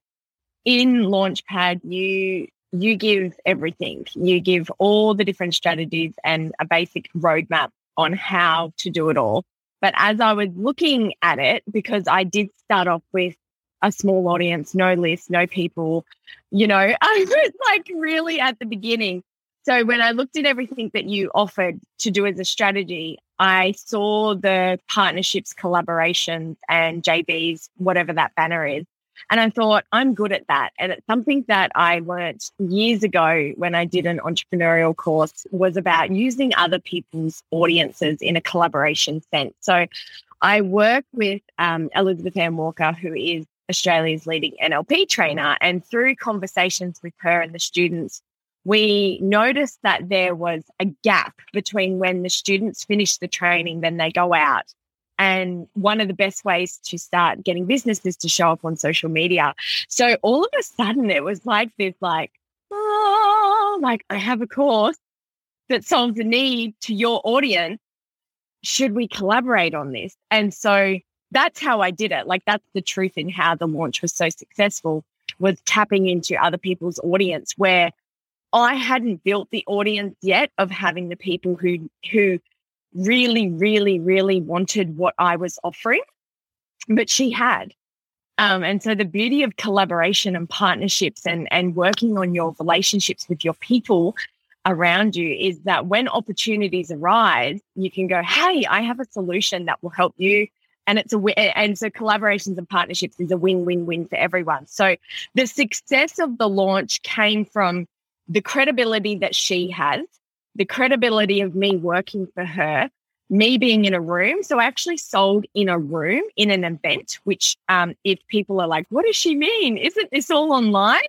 in Launchpad, you you give everything. You give all the different strategies and a basic roadmap on how to do it all. But as I was looking at it, because I did start off with a small audience, no list, no people, you know, I was like really at the beginning. So when I looked at everything that you offered to do as a strategy, I saw the partnerships, collaborations, and JVs, whatever that banner is. And I thought, I'm good at that. And it's something that I learned years ago when I did an entrepreneurial course was about using other people's audiences in a collaboration sense. So I work with um, Elizabeth Ann Walker, who is Australia's leading NLP trainer. And through conversations with her and the students, we noticed that there was a gap between when the students finish the training, then they go out and one of the best ways to start getting business is to show up on social media. So all of a sudden it was like this, like, oh, like I have a course that solves a need to your audience. Should we collaborate on this? And so that's how I did it. Like that's the truth in how the launch was so successful. was tapping into other people's audience where I hadn't built the audience yet of having the people who who really, really, really wanted what I was offering, but she had. Um, and so the beauty of collaboration and partnerships and, and working on your relationships with your people around you is that when opportunities arise, you can go, Hey, I have a solution that will help you. And it's a and so collaborations and partnerships is a win-win-win for everyone. So the success of the launch came from the credibility that she has, the credibility of me working for her, me being in a room. So I actually sold in a room in an event, which um, if people are like, what does she mean? Isn't this all online?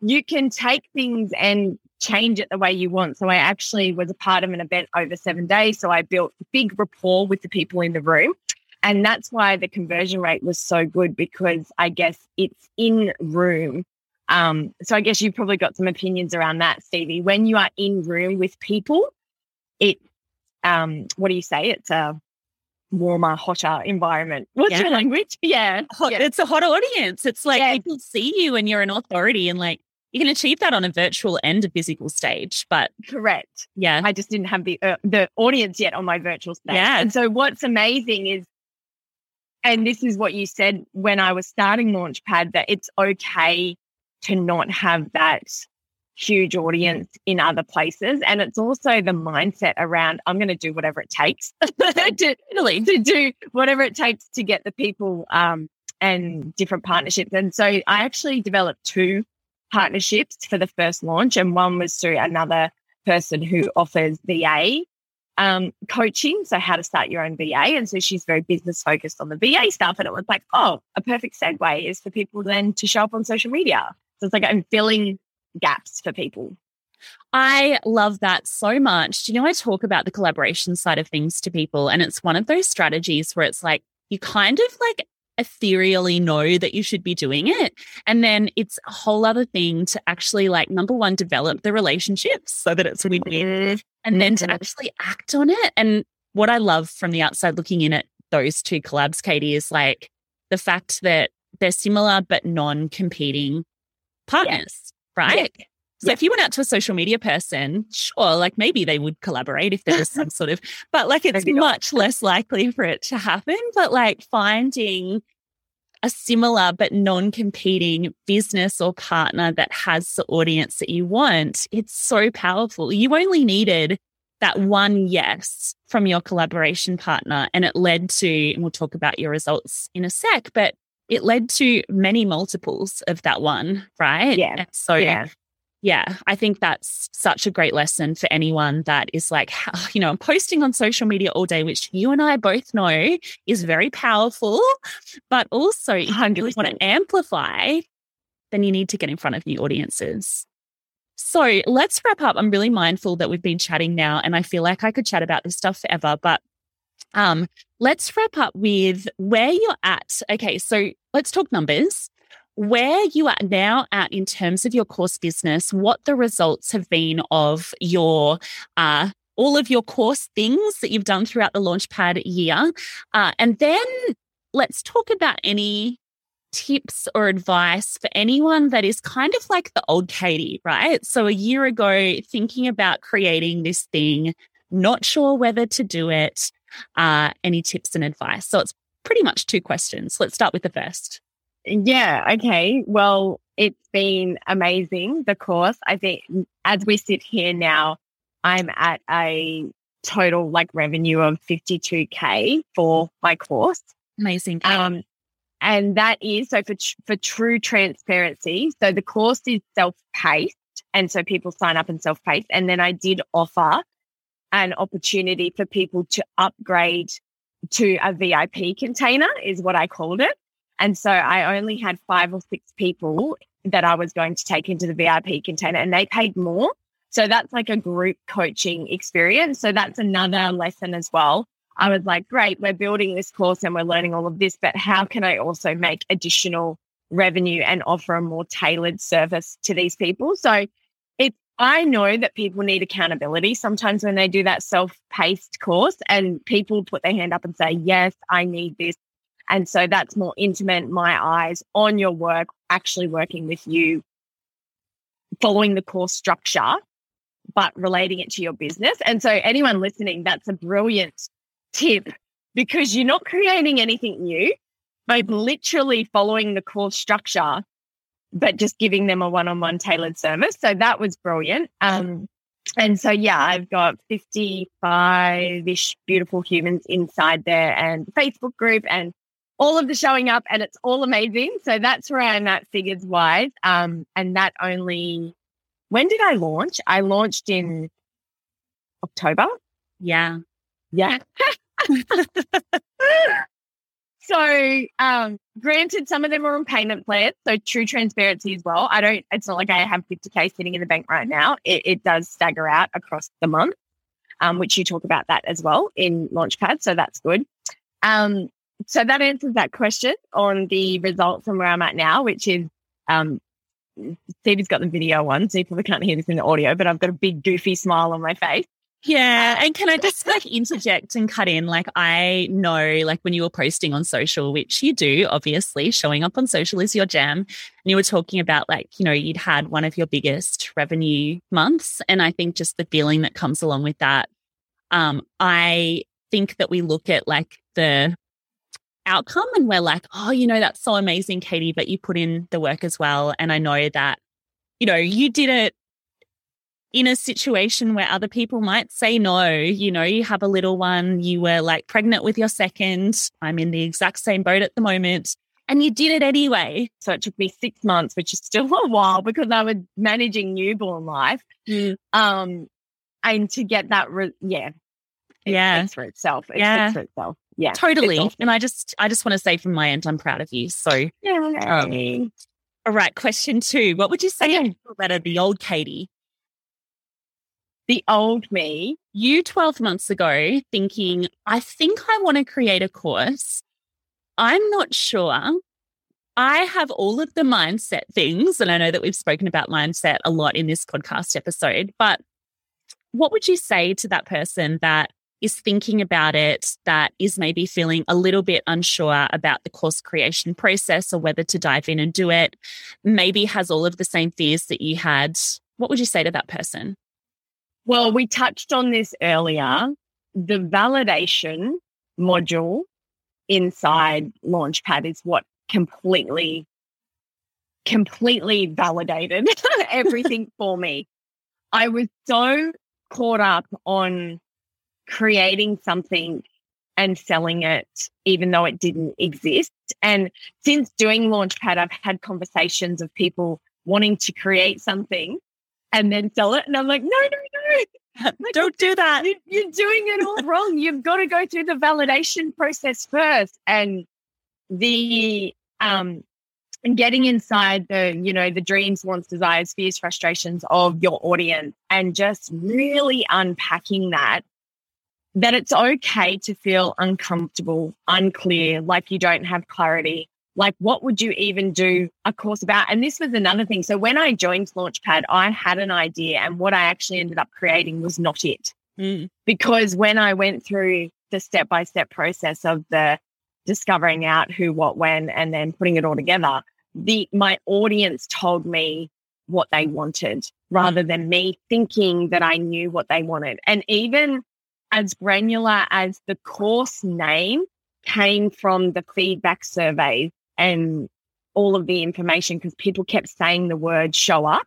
You can take things and change it the way you want. So I actually was a part of an event over seven days. So I built big rapport with the people in the room. And that's why the conversion rate was so good because I guess it's in room. Um, so I guess you've probably got some opinions around that, Stevie. When you are in room with people, it um, what do you say? It's a warmer, hotter environment. What's yeah. your language? Yeah. Hot, yeah. It's a hot audience. It's like yeah. people see you and you're an authority and like you can achieve that on a virtual and a physical stage, but correct. Yeah. I just didn't have the uh, the audience yet on my virtual stage. Yeah. And so what's amazing is and this is what you said when I was starting Launchpad that it's okay to not have that huge audience in other places. And it's also the mindset around I'm going to do whatever it takes to, to do whatever it takes to get the people um, and different partnerships. And so I actually developed two partnerships for the first launch, and one was through another person who offers VA um, coaching. So, how to start your own VA. And so she's very business focused on the VA stuff. And it was like, oh, a perfect segue is for people then to show up on social media. So, it's like I'm filling gaps for people. I love that so much. Do you know, I talk about the collaboration side of things to people, and it's one of those strategies where it's like you kind of like ethereally know that you should be doing it. And then it's a whole other thing to actually, like, number one, develop the relationships so that it's win win, mm-hmm. and then to mm-hmm. actually act on it. And what I love from the outside looking in at those two collabs, Katie, is like the fact that they're similar but non competing partners right? Yeah. So yeah. if you went out to a social media person, sure, like maybe they would collaborate if there was some sort of, but like it's much less likely for it to happen. But like finding a similar but non competing business or partner that has the audience that you want, it's so powerful. You only needed that one yes from your collaboration partner, and it led to, and we'll talk about your results in a sec, but it led to many multiples of that one, right? Yeah. And so, yeah. yeah, I think that's such a great lesson for anyone that is like, you know, I'm posting on social media all day, which you and I both know is very powerful, but also if you really want to amplify, then you need to get in front of new audiences. So let's wrap up. I'm really mindful that we've been chatting now, and I feel like I could chat about this stuff forever, but um, let's wrap up with where you're at. Okay, so let's talk numbers. Where you are now at in terms of your course business, what the results have been of your uh, all of your course things that you've done throughout the Launchpad year, uh, and then let's talk about any tips or advice for anyone that is kind of like the old Katie, right? So a year ago, thinking about creating this thing, not sure whether to do it, uh, any tips and advice? So it's pretty much two questions. Let's start with the first. Yeah. Okay. Well, it's been amazing, the course. I think as we sit here now, I'm at a total like revenue of 52K for my course. Amazing. Um, and that is so for, for true transparency. So the course is self paced. And so people sign up and self paced. And then I did offer an opportunity for people to upgrade to a VIP container, is what I called it. And so I only had five or six people that I was going to take into the VIP container, and they paid more. So that's like a group coaching experience. So that's another lesson as well. I was like, great, we're building this course and we're learning all of this, but how can I also make additional revenue and offer a more tailored service to these people? So I know that people need accountability sometimes when they do that self paced course and people put their hand up and say, Yes, I need this. And so that's more intimate, my eyes on your work, actually working with you, following the course structure, but relating it to your business. And so anyone listening, that's a brilliant tip because you're not creating anything new, by literally following the course structure, but just giving them a one-on-one tailored service. So that was brilliant. Um, and so, yeah, I've got 55 ish beautiful humans inside there and Facebook group and all of the showing up and it's all amazing. So that's where I'm at figures wise. Um, and that only, when did I launch? I launched in October. Yeah. Yeah. So, um, granted, some of them are on payment plans, so true transparency as well. I don't. It's not like I have 50k sitting in the bank right now. It, it does stagger out across the month, um, which you talk about that as well in Launchpad. So that's good. Um, so that answers that question on the results from where I'm at now, which is um, Stevie's got the video one, so you probably can't hear this in the audio, but I've got a big goofy smile on my face. Yeah. And can I just like interject and cut in? Like, I know, like, when you were posting on social, which you do, obviously, showing up on social is your jam. And you were talking about, like, you know, you'd had one of your biggest revenue months. And I think just the feeling that comes along with that. Um, I think that we look at like the outcome and we're like, oh, you know, that's so amazing, Katie, but you put in the work as well. And I know that, you know, you did it in a situation where other people might say no. You know, you have a little one, you were like pregnant with your second. I'm in the exact same boat at the moment. And you did it anyway. So it took me six months, which is still a while because I was managing newborn life. Mm. Um, and to get that, re- yeah, it yeah, for itself. It yeah, for itself. Yeah, totally. Awesome. And I just, I just want to say from my end, I'm proud of you. So, yeah. Um, all right, question two. What would you say better, the old Katie the old me, you 12 months ago, thinking, I think I want to create a course. I'm not sure. I have all of the mindset things. And I know that we've spoken about mindset a lot in this podcast episode, but what would you say to that person that is thinking about it, that is maybe feeling a little bit unsure about the course creation process or whether to dive in and do it, maybe has all of the same fears that you had? What would you say to that person? Well, we touched on this earlier. The validation module inside Launchpad is what completely, completely validated everything for me. I was so caught up on creating something and selling it, even though it didn't exist. And since doing Launchpad, I've had conversations of people wanting to create something and then sell it. And I'm like, no, no, no. Like, Don't do that. You, you're doing it all wrong. You've got to go through the validation process first. And the um and getting inside the, you know, the dreams, wants, desires, fears, frustrations of your audience and just really unpacking that that it's okay to feel uncomfortable, unclear, like you don't have clarity, like what would you even do a course about? And this was another thing. So when i joined launchpad i had an idea and what i actually ended up creating was not it. Mm. because when i went through the step by step process of the discovering out who what when and then putting it all together the my audience told me what they wanted rather than me thinking that i knew what they wanted. And even as granular as the course name came from the feedback surveys and all of the information because people kept saying the word show up.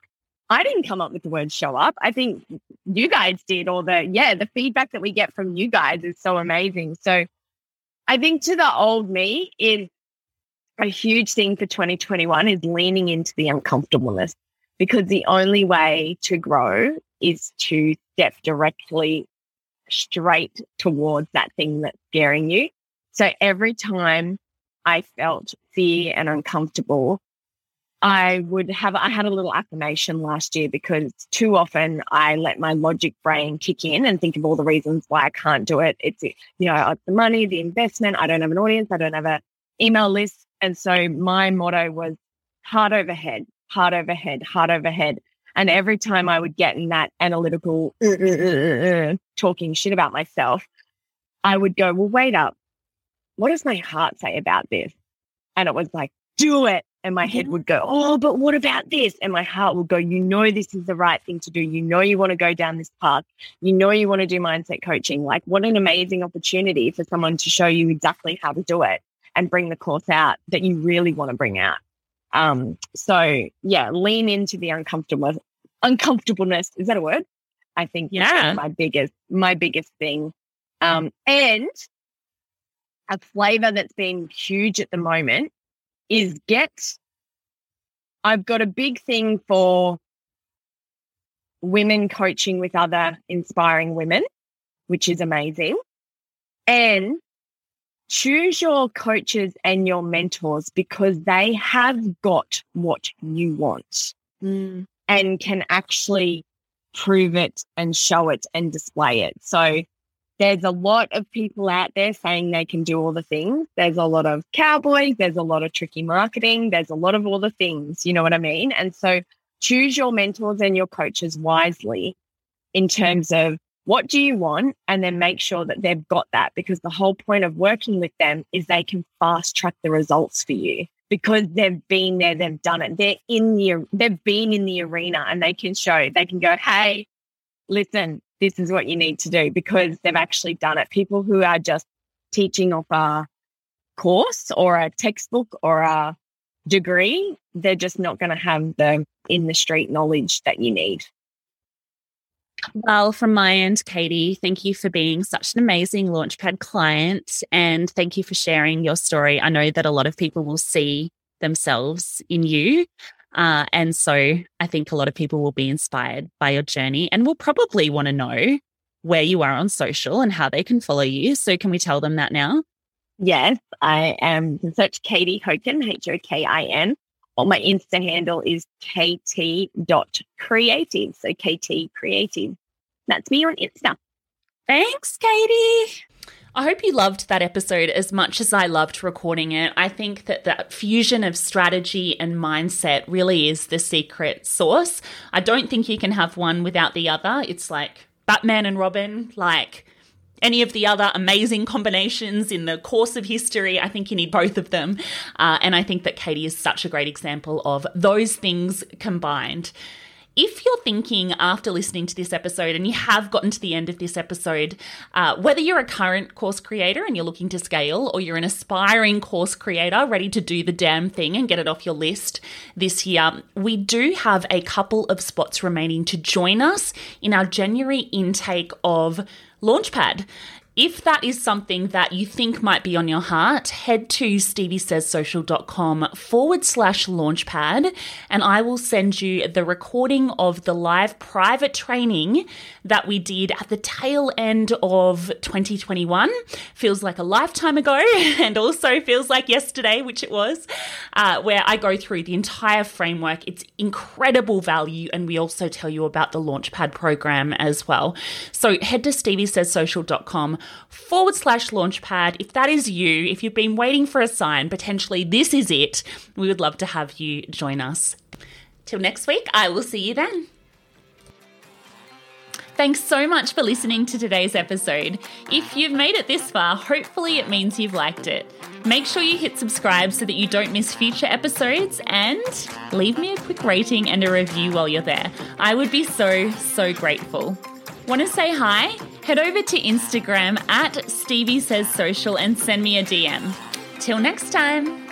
I didn't come up with the word show up. I think you guys did, or the, yeah, the feedback that we get from you guys is so amazing. So I think to the old me is a huge thing for 2021 is leaning into the uncomfortableness because the only way to grow is to step directly straight towards that thing that's scaring you. So every time I felt fear and uncomfortable, I would have, I had a little affirmation last year because too often I let my logic brain kick in and think of all the reasons why I can't do it. It's, you know, the money, the investment, I don't have an audience, I don't have an email list. And so my motto was heart overhead, heart overhead, heart overhead. And every time I would get in that analytical uh, uh, uh, talking shit about myself, I would go, well, wait up what does my heart say about this? And it was like, do it. And my head would go, oh, but what about this? And my heart would go, you know, this is the right thing to do. You know, you want to go down this path. You know, you want to do mindset coaching. Like, what an amazing opportunity for someone to show you exactly how to do it and bring the course out that you really want to bring out. Um, so yeah, lean into the uncomfortable uncomfortableness. Is that a word? I think yeah, my biggest my biggest thing. Um, and a flavor that's been huge at the moment is get. I've got a big thing for women coaching with other inspiring women, which is amazing. And choose your coaches and your mentors because they have got what you want mm. and can actually prove it and show it and display it. So there's a lot of people out there saying they can do all the things. There's a lot of cowboys, there's a lot of tricky marketing, there's a lot of all the things, you know what I mean? And so choose your mentors and your coaches wisely in terms of what do you want? And then make sure that they've got that because the whole point of working with them is they can fast track the results for you because they've been there, they've done it. They're in the, they've been in the arena and they can show, they can go, Hey, listen, this is what you need to do because they've actually done it. People who are just teaching off a course or a textbook or a degree, they're just not going to have the in the street knowledge that you need. Well, from my end, Katie, thank you for being such an amazing Launchpad client and thank you for sharing your story. I know that a lot of people will see themselves in you. Uh, and so I think a lot of people will be inspired by your journey and will probably want to know where you are on social and how they can follow you. So, can we tell them that now? Yes, I am search Katie Hokin, H O K I N. Well, my Insta handle is kt.creative. So KT Creative. That's me on Insta. Thanks, Katie. I hope you loved that episode as much as I loved recording it. I think that that fusion of strategy and mindset really is the secret sauce. I don't think you can have one without the other. It's like Batman and Robin, like any of the other amazing combinations in the course of history. I think you need both of them. Uh, and I think that Katie is such a great example of those things combined. If you're thinking after listening to this episode and you have gotten to the end of this episode, uh, whether you're a current course creator and you're looking to scale, or you're an aspiring course creator ready to do the damn thing and get it off your list this year, we do have a couple of spots remaining to join us in our January intake of Launchpad. If that is something that you think might be on your heart, head to steviesayssocial.com forward slash launchpad and I will send you the recording of the live private training that we did at the tail end of 2021. Feels like a lifetime ago and also feels like yesterday, which it was, uh, where I go through the entire framework. It's incredible value and we also tell you about the Launchpad program as well. So head to steviesayssocial.com forward slash launchpad. If that is you, if you've been waiting for a sign, potentially this is it, we would love to have you join us. Till next week, I will see you then. Thanks so much for listening to today's episode. If you've made it this far, hopefully it means you've liked it. Make sure you hit subscribe so that you don't miss future episodes and leave me a quick rating and a review while you're there. I would be so, so grateful. Want to say hi? Head over to Instagram at Stevie Says Social and send me a DM. Till next time.